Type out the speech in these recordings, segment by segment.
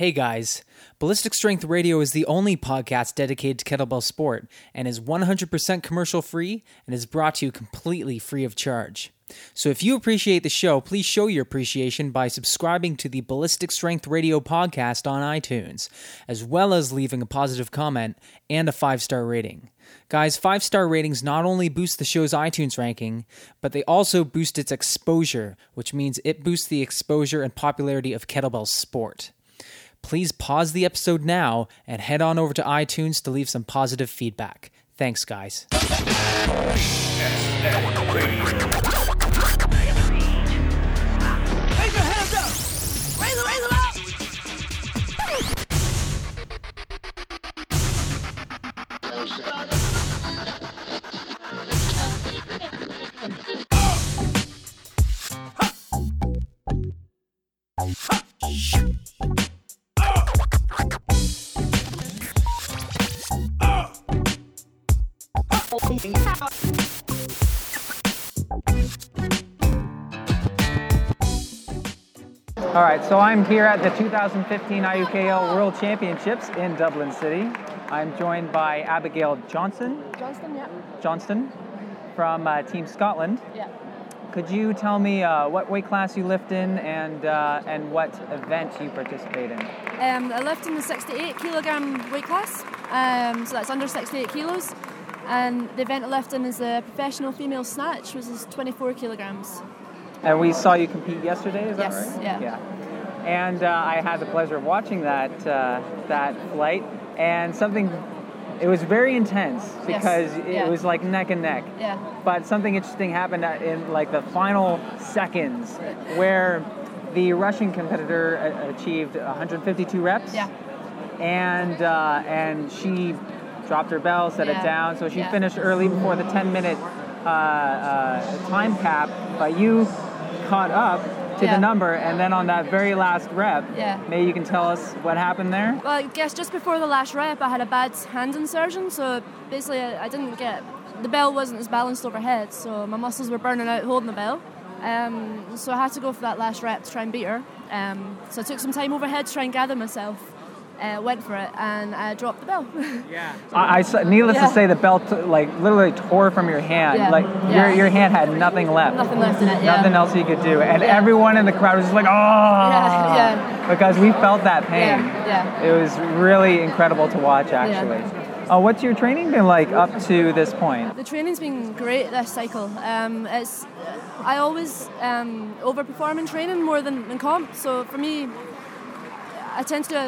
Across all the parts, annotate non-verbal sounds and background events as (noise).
Hey guys, Ballistic Strength Radio is the only podcast dedicated to kettlebell sport and is 100% commercial free and is brought to you completely free of charge. So if you appreciate the show, please show your appreciation by subscribing to the Ballistic Strength Radio podcast on iTunes, as well as leaving a positive comment and a five star rating. Guys, five star ratings not only boost the show's iTunes ranking, but they also boost its exposure, which means it boosts the exposure and popularity of kettlebell sport. Please pause the episode now and head on over to iTunes to leave some positive feedback. Thanks, guys. So I'm here at the 2015 IUKL World Championships in Dublin City. I'm joined by Abigail Johnson, Johnston, yeah. Johnston from uh, Team Scotland. Yeah. Could you tell me uh, what weight class you lift in and uh, and what event you participate in? Um, I lift in the 68 kilogram weight class, um, so that's under 68 kilos. And the event I lift in is the professional female snatch, which is 24 kilograms. And we saw you compete yesterday. Is that Yes, right? yeah. Yeah. And uh, I had the pleasure of watching that uh, that flight, and something. It was very intense Yes, because it yeah. was like neck and neck. Yeah. But something interesting happened in like the final seconds, where the Russian competitor achieved 152 reps. Yeah. And uh, and she dropped her bell, set it down, so she Yeah. finished early before the 10 minute uh, uh, time cap. But you caught up to Yeah. the number, and then on that very last rep, Yeah. maybe you can tell us what happened there. Well, I guess just before the last rep, I had a bad hand insertion, so basically I, I didn't get the bell wasn't as balanced overhead, so my muscles were burning out holding the bell. Um, so I had to go for that last rep to try and beat her. Um, so I took some time overhead to try and gather myself. Uh, went for it and I dropped the bell. (laughs) Yeah. I, I saw- needless Yeah. to say, the belt like literally tore from your hand. Yeah. Like Yeah. your your hand had nothing left. Nothing left in it. Yeah. Nothing else you could do, and Yeah. everyone in the crowd was just like, "Oh!" Yeah, yeah. Because we felt that pain. Yeah, yeah. It was really incredible to watch, actually. Uh, what's your training been like up to this point? The training's been great this cycle. Um, it's I always um, overperform in training more than in comp. So for me, I tend to do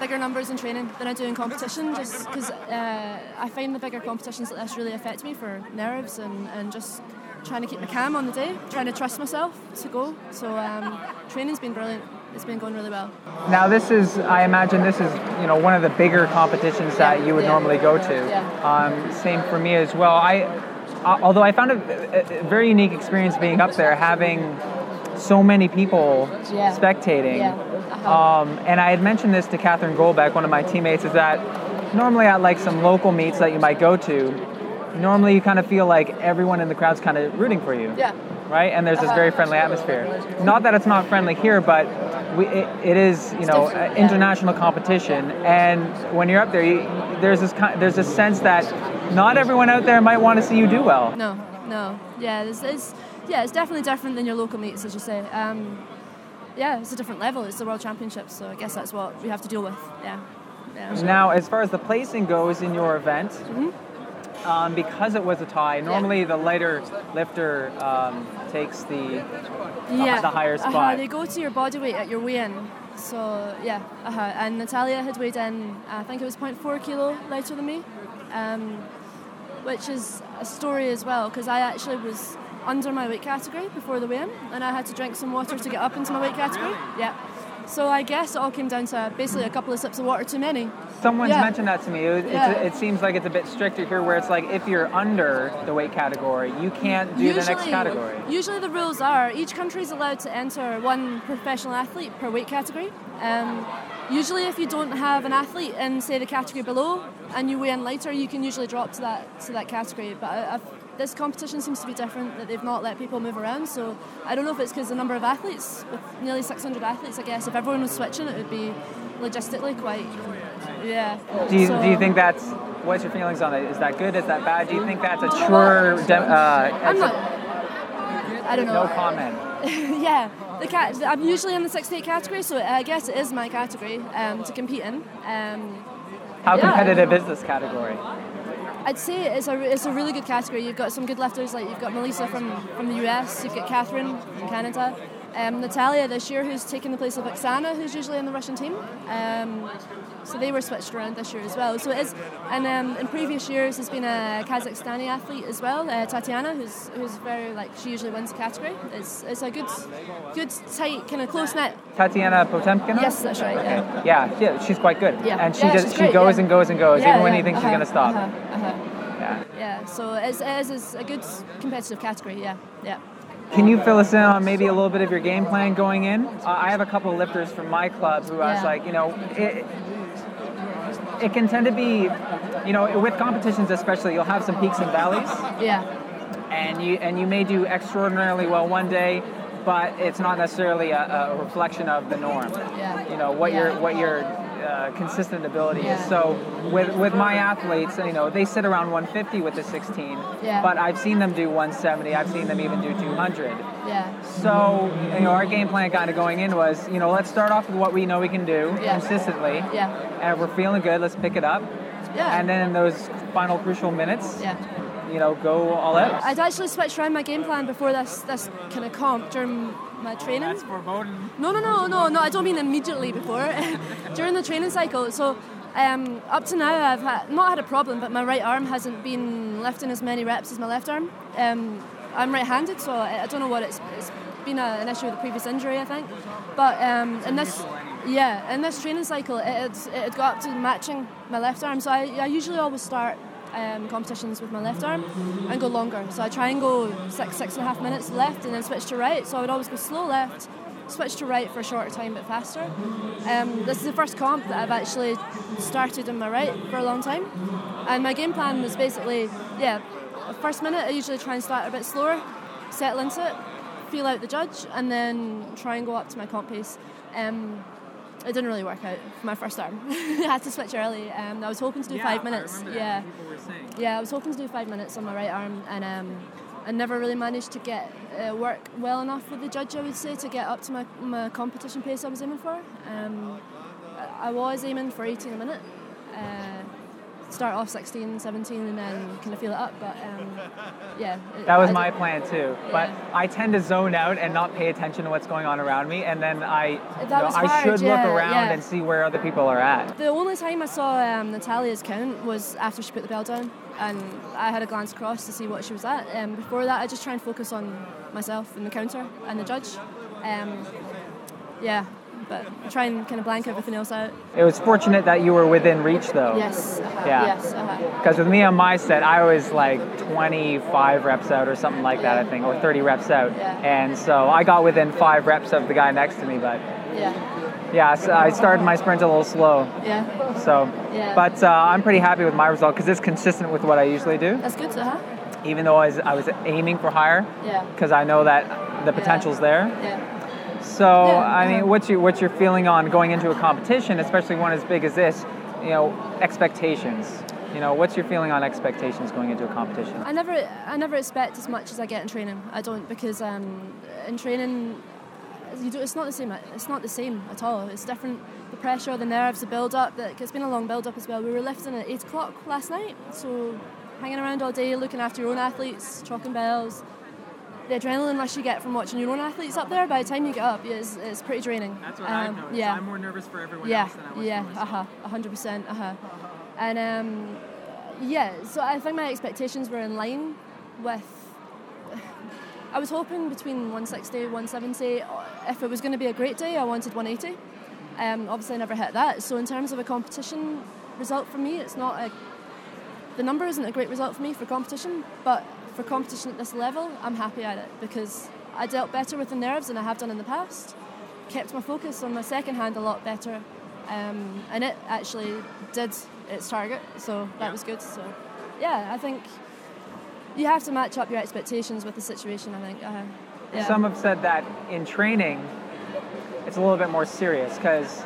bigger numbers in training than I do in competition, just because uh, I find the bigger competitions like this really affect me for nerves and, and just trying to keep my calm on the day, trying to trust myself to go. So um, training's been brilliant. It's been going really well. Now, this is, I imagine, this is you know one of the bigger competitions that you would Yeah. normally go to. Yeah. Um, same for me as well. I, uh, although I found a, a very unique experience being up there, having so many people Yeah. spectating. Um, and I had mentioned this to Catherine Goldbeck, one of my teammates, is that normally at like some local meets that you might go to, normally you kind of feel like everyone in the crowd's kind of rooting for you. Yeah. Right, and there's this Uh-huh. very friendly atmosphere. Not that it's not friendly here, but we, it, it is, you know, uh, international competition. And when you're up there, you, there's this kind, there's this sense that not everyone out there might want to see you do well. No, no. Yeah, it's, it's yeah, it's definitely different than your local meets, as you say. Um, yeah, it's a different level. It's the World Championships, so I guess that's what we have to deal with. Yeah. yeah. Now, as far as the placing goes in your event, Mm-hmm. um, because it was a tie, normally the lighter lifter um, takes the yeah. the higher Uh-huh, spot. they go to your body weight at your weigh-in. So yeah, uh-huh. and Natalia had weighed in, I think it was 0.4 kilo lighter than me, um, which is a story as well because I actually was under my weight category before the weigh-in, and I had to drink some water to get up into my weight category. Yeah. So I guess it all came down to basically a couple of sips of water too many. Someone's Yeah. mentioned that to me. It, Yeah. it seems like it's a bit stricter here, where it's like if you're under the weight category, you can't do the next category. Usually the rules are each country is allowed to enter one professional athlete per weight category. Um, usually, if you don't have an athlete in say the category below and you weigh in lighter, you can usually drop to that to that category. But I, I've, this competition seems to be different that they've not let people move around. So I don't know if it's because the number of athletes, with nearly 600 athletes, I guess if everyone was switching, it would be logistically quite. Yeah. Do you, So- do you think that's what's your feelings on it? Is that good? Is that bad? Do you think that's a truer? De- uh, I'm not. I don't know. no comment. (laughs) yeah, the cat. I'm usually in the 68 category, so I guess it is my category um, to compete in. Um, How Yeah. competitive is this category? I'd say it's a it's a really good category. You've got some good lifters like you've got Melissa from, from the US, you've got Catherine from Canada, um, Natalia this year who's taken the place of Oksana who's usually in the Russian team. Um, so they were switched around this year as well. So it is, and um, in previous years there's been a Kazakhstani athlete as well, uh, Tatiana, who's who's very like she usually wins the category. It's it's a good good tight kind of close knit. Tatiana Potemkina. Yes, that's right. Yeah. Yeah, yeah, she's quite good. Yeah. And she Yeah, just she great, goes yeah. and goes and goes, even when you think she's uh-huh, gonna stop. uh-huh, uh-huh. Yeah. Yeah, so it's, it is it's a good competitive category. Yeah, yeah. Can you fill us in on maybe a little bit of your game plan going in? Uh, I have a couple of lifters from my club who I was like, you know, it, it can tend to be, you know, with competitions especially, you'll have some peaks and valleys, Yeah, and you and you may do extraordinarily well one day, but it's not necessarily a, a reflection of the norm. Yeah. You know what Yeah. your what your uh, consistent ability Yeah. is. So with with my athletes, you know, they sit around 150 with the 16, Yeah. but I've seen them do 170. I've seen them even do 200. yeah, So, you know, our game plan kind of going in was, you know, let's start off with what we know we can do Yeah. consistently. yeah, And we're feeling good, let's pick it up. yeah. And then in those final crucial minutes, yeah. you know, go all out. I'd actually switched around my game plan before this this kind of comp during my training. foreboding. No, no, no, no, no. I don't mean immediately before. (laughs) During the training cycle. So um, up to now, I've had, not had a problem, but my right arm hasn't been lifting as many reps as my left arm. Um, I'm right-handed, so I, I don't know what it's. It's been a, an issue with the previous injury, I think. But um, in this, yeah, in this training cycle, it had, it had got up to matching my left arm. So I, I usually always start. Um, competitions with my left arm and go longer. So I try and go six, six and a half minutes left and then switch to right. So I would always go slow left, switch to right for a shorter time but faster. Um, this is the first comp that I've actually started on my right for a long time. And my game plan was basically, yeah, first minute I usually try and start a bit slower, settle into it, feel out the judge, and then try and go up to my comp pace. Um, it didn't really work out for my first arm. (laughs) I had to switch early. Um, I was hoping to do five minutes. Yeah. Yeah, I was hoping to do five minutes on my right arm, and um, I never really managed to get uh, work well enough with the judge. I would say to get up to my, my competition pace I was aiming for. Um, I I was aiming for 18 a minute. Uh, start off 16, 17, and then kind of feel it up. But um, yeah, it- That was I my plan too. But I tend to zone out and not pay attention to what's going on around me, and then I, you know, I hard, should yeah, look around yeah. and see where other people are at. The only time I saw um, Natalia's count was after she put the bell down, and I had a glance across to see what she was at. Um, before that, I just try and focus on myself and the counter and the judge. Um, yeah, but try and kind of blank everything else out. It was fortunate that you were within reach though. Yes. uh-huh, Yeah. Yes. Uh-huh. Because with me on my set, I was like 25 reps out or something like that, I think, or 30 reps out. Yeah. And so I got within five reps of the guy next to me, but Yeah. yeah, so I started my sprint a little slow. Yeah. So, Yeah. but uh, I'm pretty happy with my result because it's consistent with what I usually do, That's good. Uh huh. even though I was, I was aiming for higher Yeah. because I know that the potential's there. Yeah. So, Yeah, I mean, uh-huh. what's your what's your feeling on going into a competition, especially one as big as this? You know, expectations. You know, what's your feeling on expectations going into a competition? I never, I never expect as much as I get in training. I don't because um, in training, you do, it's not the same. It's not the same at all. It's different. The pressure, the nerves, the build up. That it's been a long build up as well. We were lifting at eight o'clock last night, so hanging around all day, looking after your own athletes, chalking bells. The adrenaline rush you get from watching your own athletes up there, by the time you get up, is it's pretty draining. That's what um, Yeah. I'm more nervous for everyone Yeah, yeah, uh huh, hundred percent, uh huh. And um, yeah, so I think my expectations were in line with. I was hoping between 160 170. If it was going to be a great day, I wanted 180. Um, obviously, I never hit that. So in terms of a competition result for me, it's not a. The number isn't a great result for me for competition, but for competition at this level, I'm happy at it because I dealt better with the nerves than I have done in the past kept my focus on my second hand a lot better, um, and it actually did its target, so that was good. So, yeah, I think you have to match up your expectations with the situation. I think. Uh, yeah. Some have said that in training, it's a little bit more serious because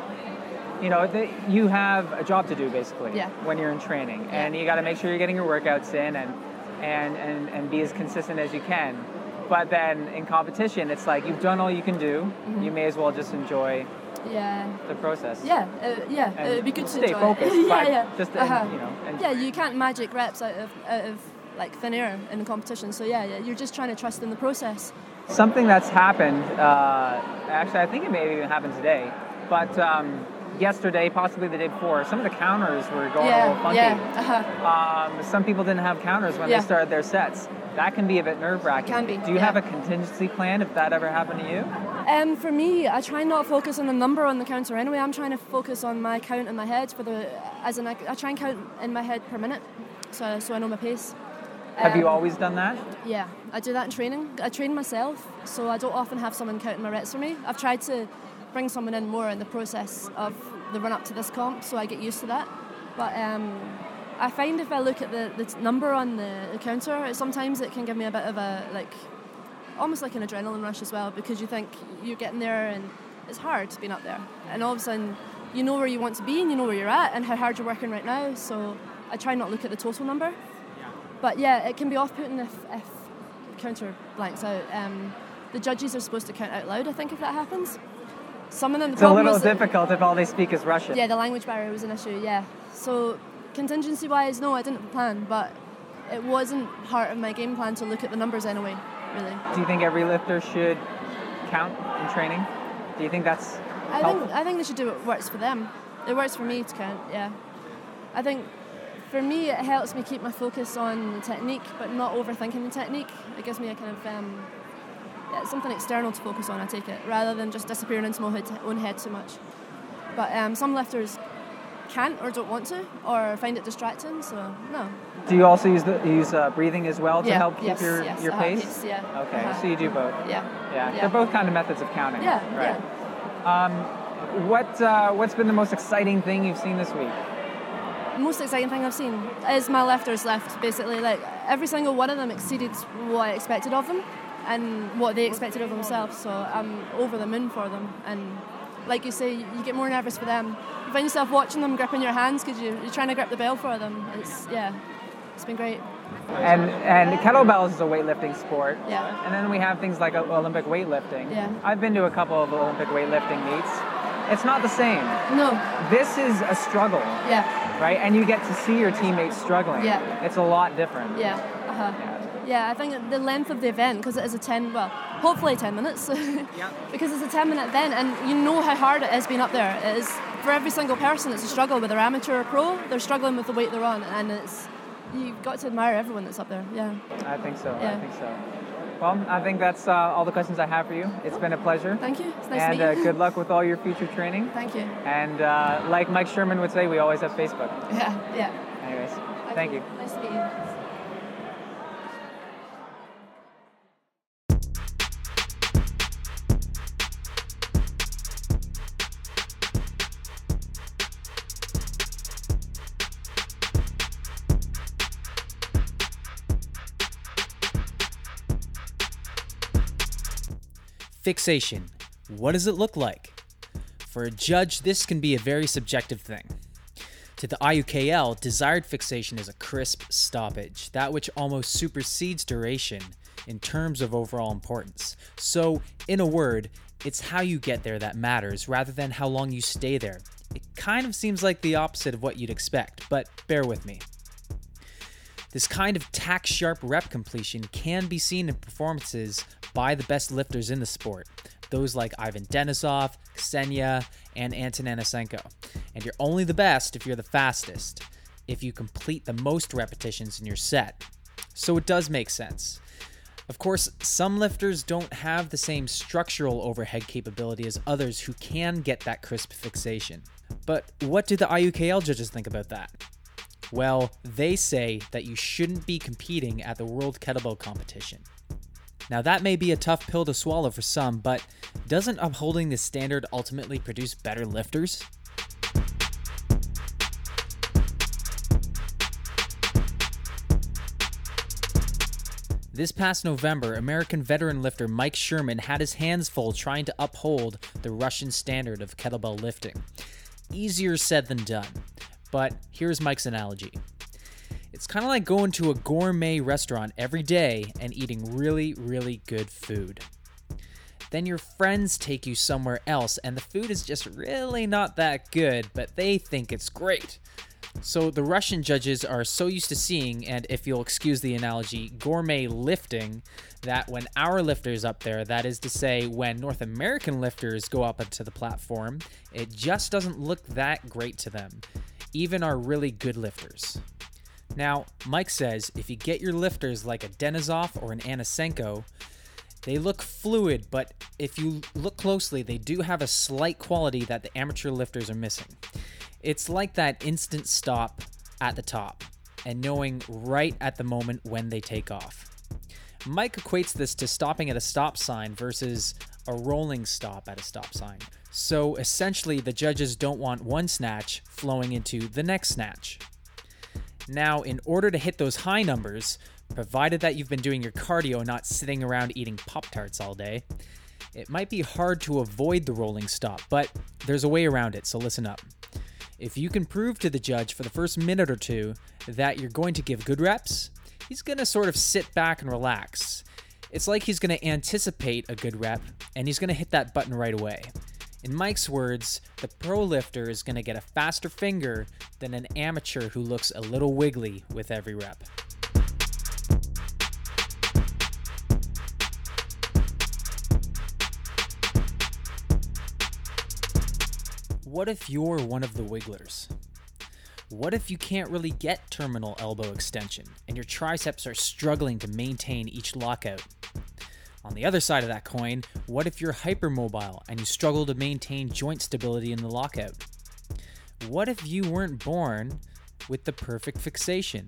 you know the, you have a job to do basically Yeah. when you're in training, Yeah. and you got to make sure you're getting your workouts in and and and and be as consistent as you can. But then in competition, it's like you've done all you can do. Mm-hmm. You may as well just enjoy yeah. the process. Yeah, uh, yeah, And it'd be good to stay enjoy focused, it. (laughs) yeah, yeah. just Uh-huh. you know, and yeah, you can't magic reps out of out of like thin air in the competition. So yeah, yeah, you're just trying to trust in the process. Something that's happened, uh, actually, I think it may have even happened today, but um, yesterday, possibly the day before, some of the counters were going a little funky. yeah, uh-huh. Um, some people didn't have counters when Yeah. they started their sets. That can be a bit nerve wracking. Can be, Do you yeah. have a contingency plan if that ever happened to you? Um, for me, I try not to focus on the number on the counter anyway. I'm trying to focus on my count in my head for the, as in I, I try and count in my head per minute, so so I know my pace. Have you Um, always done that? Yeah, I do that in training. I train myself, so I don't often have someone counting my reps for me. I've tried to bring someone in more in the process of the run up to this comp, so I get used to that. But um, I find if I look at the, the number on the, the counter, sometimes it can give me a bit of a like, almost like an adrenaline rush as well, because you think you're getting there and it's hard being up there, and all of a sudden you know where you want to be and you know where you're at and how hard you're working right now. So I try not look at the total number. But yeah, it can be off-putting if, if counter blanks out. Um, the judges are supposed to count out loud. I think if that happens, some of them. The It's a little that- difficult if all they speak is Russian. Yeah, the language barrier was an issue. Yeah. So contingency-wise, no, I didn't plan, but it wasn't part of my game plan to look at the numbers anyway. Really. Do you think every lifter should count in training? Do you think that's I helpful? think I think they should do what works for them. It works for me to count. Yeah. I think for me it helps me keep my focus on the technique, but not overthinking the technique. It gives me a kind of um, something external to focus on. I take it rather than just disappearing into my own head too much. But um, some lifters can't or don't want to or find it distracting. So no. Do you also use the use uh, breathing as well to yeah. help keep yes, your yes, your uh-huh, pace? pace, yeah. Okay, Uh-huh. so you do both. Yeah. Yeah, Yeah. they're both kind of methods of counting. Yeah. Right. Yeah. Um, what uh, what's been the most exciting thing you've seen this week? most exciting thing I've seen is my lifters left. Basically, like every single one of them exceeded what I expected of them and what they expected of themselves. So I'm over the moon for them. And like you say, you get more nervous for them. You find yourself watching them gripping your hands because you, you're trying to grip the bell for them. It's yeah, it's been great. And and kettlebells is a weightlifting sport. Yeah. And then we have things like Olympic weightlifting. Yeah. I've been to a couple of Olympic weightlifting meets. It's not the same. No, This is a struggle, yeah, right? And you get to see your teammates struggling. Yeah. It's a lot different. yeah, uh-huh. Yeah, I think the length of the event, because it is a 10, well, hopefully 10 minutes, (laughs) because it's a 10 minute event and you know how hard it is being up there. It is, for every single person, it's a struggle, whether amateur or pro, they're struggling with the weight they're on, and it's, you've got to admire everyone that's up there, yeah. I think so. I think so. Well, I think that's uh, all the questions I have for you. It's been a pleasure. Thank you, it's nice and to meet uh, you. good luck with all your future training. Thank you. And uh, like Mike Sherman would say, we always have Facebook. (laughs) Yeah, yeah. Anyways, thank you. Nice Fixation. What does it look like? For a judge, this can be a very subjective thing. To the IUKL, desired fixation is a crisp stoppage, that which almost supersedes duration in terms of overall importance. So, in a word, it's how you get there that matters rather than how long you stay there. It kind of seems like the opposite of what you'd expect, but bear with me. This kind of tack sharp rep completion can be seen in performances by the best lifters in the sport, those like Ivan Denisov, Ksenia, and Anton Anasenko. And you're only the best if you're the fastest, if you complete the most repetitions in your set. So it does make sense. Of course, some lifters don't have the same structural overhead capability as others who can get that crisp fixation. But what do the IUKL judges think about that? Well, they say that you shouldn't be competing at the World Kettlebell Competition. Now, that may be a tough pill to swallow for some, but doesn't upholding this standard ultimately produce better lifters? This past November, American veteran lifter Mike Sherman had his hands full trying to uphold the Russian standard of kettlebell lifting. Easier said than done, but here's Mike's analogy. It's kind of like going to a gourmet restaurant every day and eating really, really good food. Then your friends take you somewhere else and the food is just really not that good, but they think it's great. So the Russian judges are so used to seeing, and if you'll excuse the analogy, gourmet lifting, that when our lifters up there, that is to say, when North American lifters go up onto the platform, it just doesn't look that great to them, even our really good lifters. Now, Mike says if you get your lifters like a Denisov or an Anasenko, they look fluid, but if you look closely, they do have a slight quality that the amateur lifters are missing. It's like that instant stop at the top and knowing right at the moment when they take off. Mike equates this to stopping at a stop sign versus a rolling stop at a stop sign. So essentially, the judges don't want one snatch flowing into the next snatch. Now, in order to hit those high numbers, provided that you've been doing your cardio, not sitting around eating Pop Tarts all day, it might be hard to avoid the rolling stop, but there's a way around it, so listen up. If you can prove to the judge for the first minute or two that you're going to give good reps, he's going to sort of sit back and relax. It's like he's going to anticipate a good rep and he's going to hit that button right away. In Mike's words, the pro lifter is going to get a faster finger than an amateur who looks a little wiggly with every rep. What if you're one of the wigglers? What if you can't really get terminal elbow extension and your triceps are struggling to maintain each lockout? On the other side of that coin, what if you're hypermobile and you struggle to maintain joint stability in the lockout? What if you weren't born with the perfect fixation?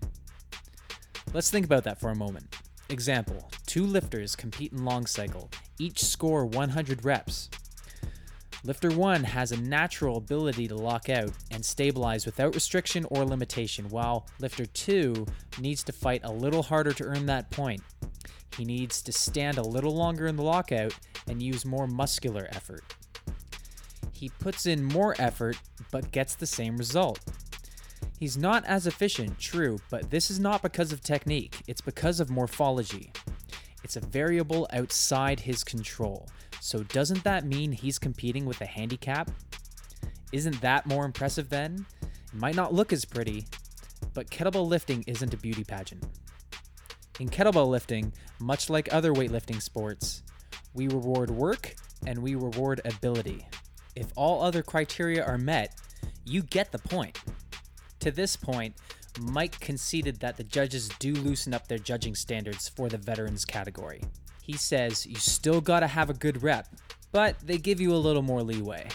Let's think about that for a moment. Example two lifters compete in long cycle, each score 100 reps. Lifter 1 has a natural ability to lock out and stabilize without restriction or limitation, while Lifter 2 needs to fight a little harder to earn that point. He needs to stand a little longer in the lockout and use more muscular effort. He puts in more effort but gets the same result. He's not as efficient, true, but this is not because of technique, it's because of morphology. It's a variable outside his control. So doesn't that mean he's competing with a handicap? Isn't that more impressive then? It might not look as pretty, but kettlebell lifting isn't a beauty pageant. In kettlebell lifting, much like other weightlifting sports, we reward work and we reward ability. If all other criteria are met, you get the point. To this point, Mike conceded that the judges do loosen up their judging standards for the veterans category. He says you still gotta have a good rep, but they give you a little more leeway.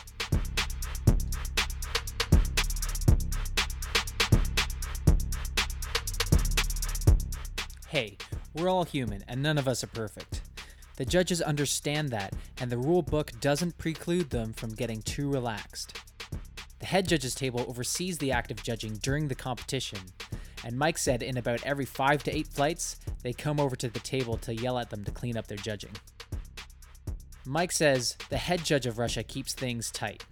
Hey, we're all human and none of us are perfect. The judges understand that, and the rule book doesn't preclude them from getting too relaxed. The head judges table oversees the act of judging during the competition, and Mike said in about every five to eight flights, they come over to the table to yell at them to clean up their judging. Mike says the head judge of Russia keeps things tight,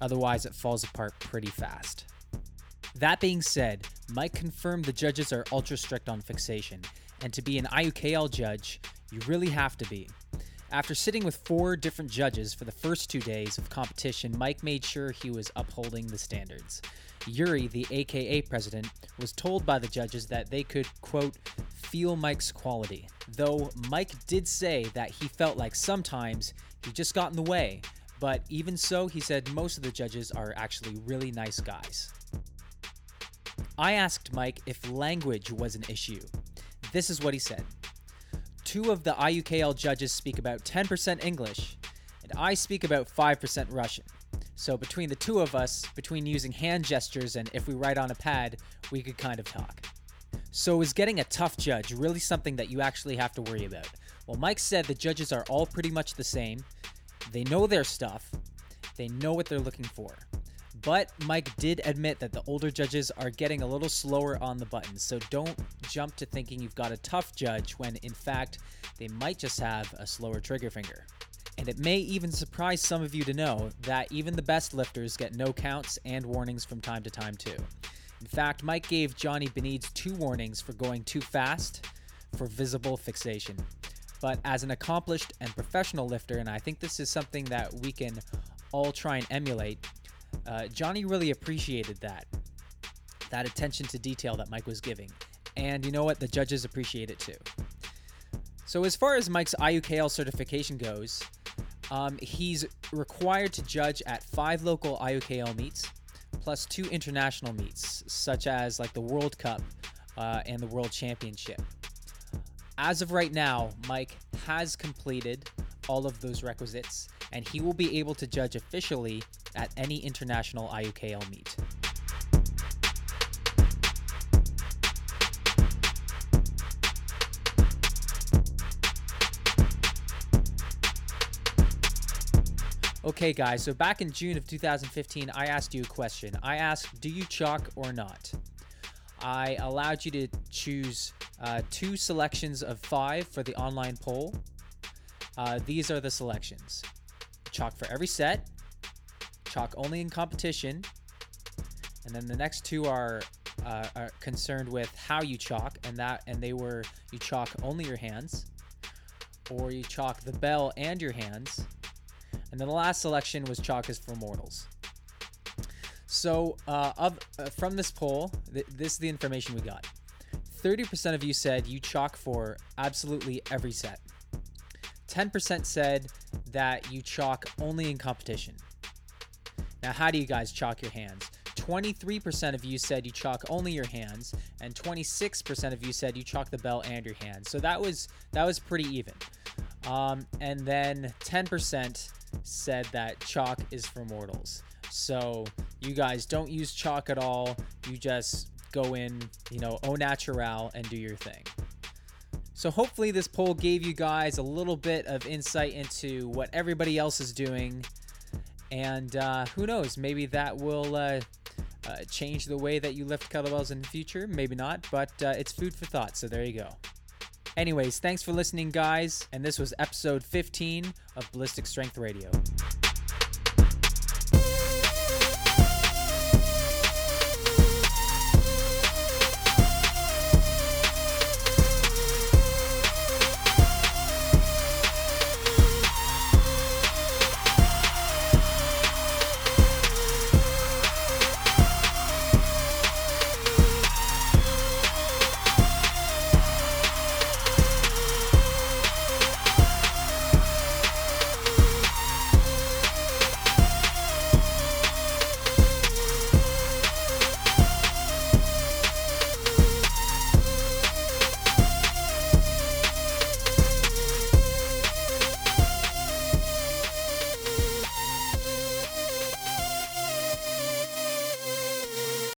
otherwise, it falls apart pretty fast. That being said, Mike confirmed the judges are ultra strict on fixation, and to be an IUKL judge, you really have to be. After sitting with four different judges for the first two days of competition, Mike made sure he was upholding the standards. Yuri, the AKA president, was told by the judges that they could, quote, feel Mike's quality. Though Mike did say that he felt like sometimes he just got in the way, but even so, he said most of the judges are actually really nice guys. I asked Mike if language was an issue. This is what he said Two of the IUKL judges speak about 10% English, and I speak about 5% Russian. So between the two of us, between using hand gestures and if we write on a pad, we could kind of talk. So is getting a tough judge really something that you actually have to worry about? Well, Mike said the judges are all pretty much the same. They know their stuff. They know what they're looking for. But Mike did admit that the older judges are getting a little slower on the buttons, so don't jump to thinking you've got a tough judge when in fact they might just have a slower trigger finger. And it may even surprise some of you to know that even the best lifters get no counts and warnings from time to time, too. In fact, Mike gave Johnny Benitez two warnings for going too fast for visible fixation. But as an accomplished and professional lifter, and I think this is something that we can all try and emulate, uh, Johnny really appreciated that. That attention to detail that Mike was giving. And you know what? The judges appreciate it too. So, as far as Mike's IUKL certification goes, um, he's required to judge at five local IUKL meets, plus two international meets, such as like the World Cup uh, and the World Championship. As of right now, Mike has completed all of those requisites, and he will be able to judge officially at any international IUKL meet. Okay, guys, so back in June of 2015, I asked you a question. I asked, Do you chalk or not? I allowed you to choose uh, two selections of five for the online poll. Uh, these are the selections chalk for every set, chalk only in competition, and then the next two are, uh, are concerned with how you chalk, and that and they were you chalk only your hands, or you chalk the bell and your hands, and then the last selection was Chalk is for Mortals. So, uh, of, uh, from this poll, th- this is the information we got. 30% of you said you chalk for absolutely every set. 10% said that you chalk only in competition. Now, how do you guys chalk your hands? 23% of you said you chalk only your hands, and 26% of you said you chalk the bell and your hands. So that was that was pretty even. Um, and then 10% said that chalk is for mortals. So you guys don't use chalk at all. You just go in, you know, au natural and do your thing. So hopefully this poll gave you guys a little bit of insight into what everybody else is doing. And uh, who knows, maybe that will uh, uh, change the way that you lift kettlebells in the future. Maybe not, but uh, it's food for thought. So there you go. Anyways, thanks for listening, guys. And this was episode 15 of Ballistic Strength Radio.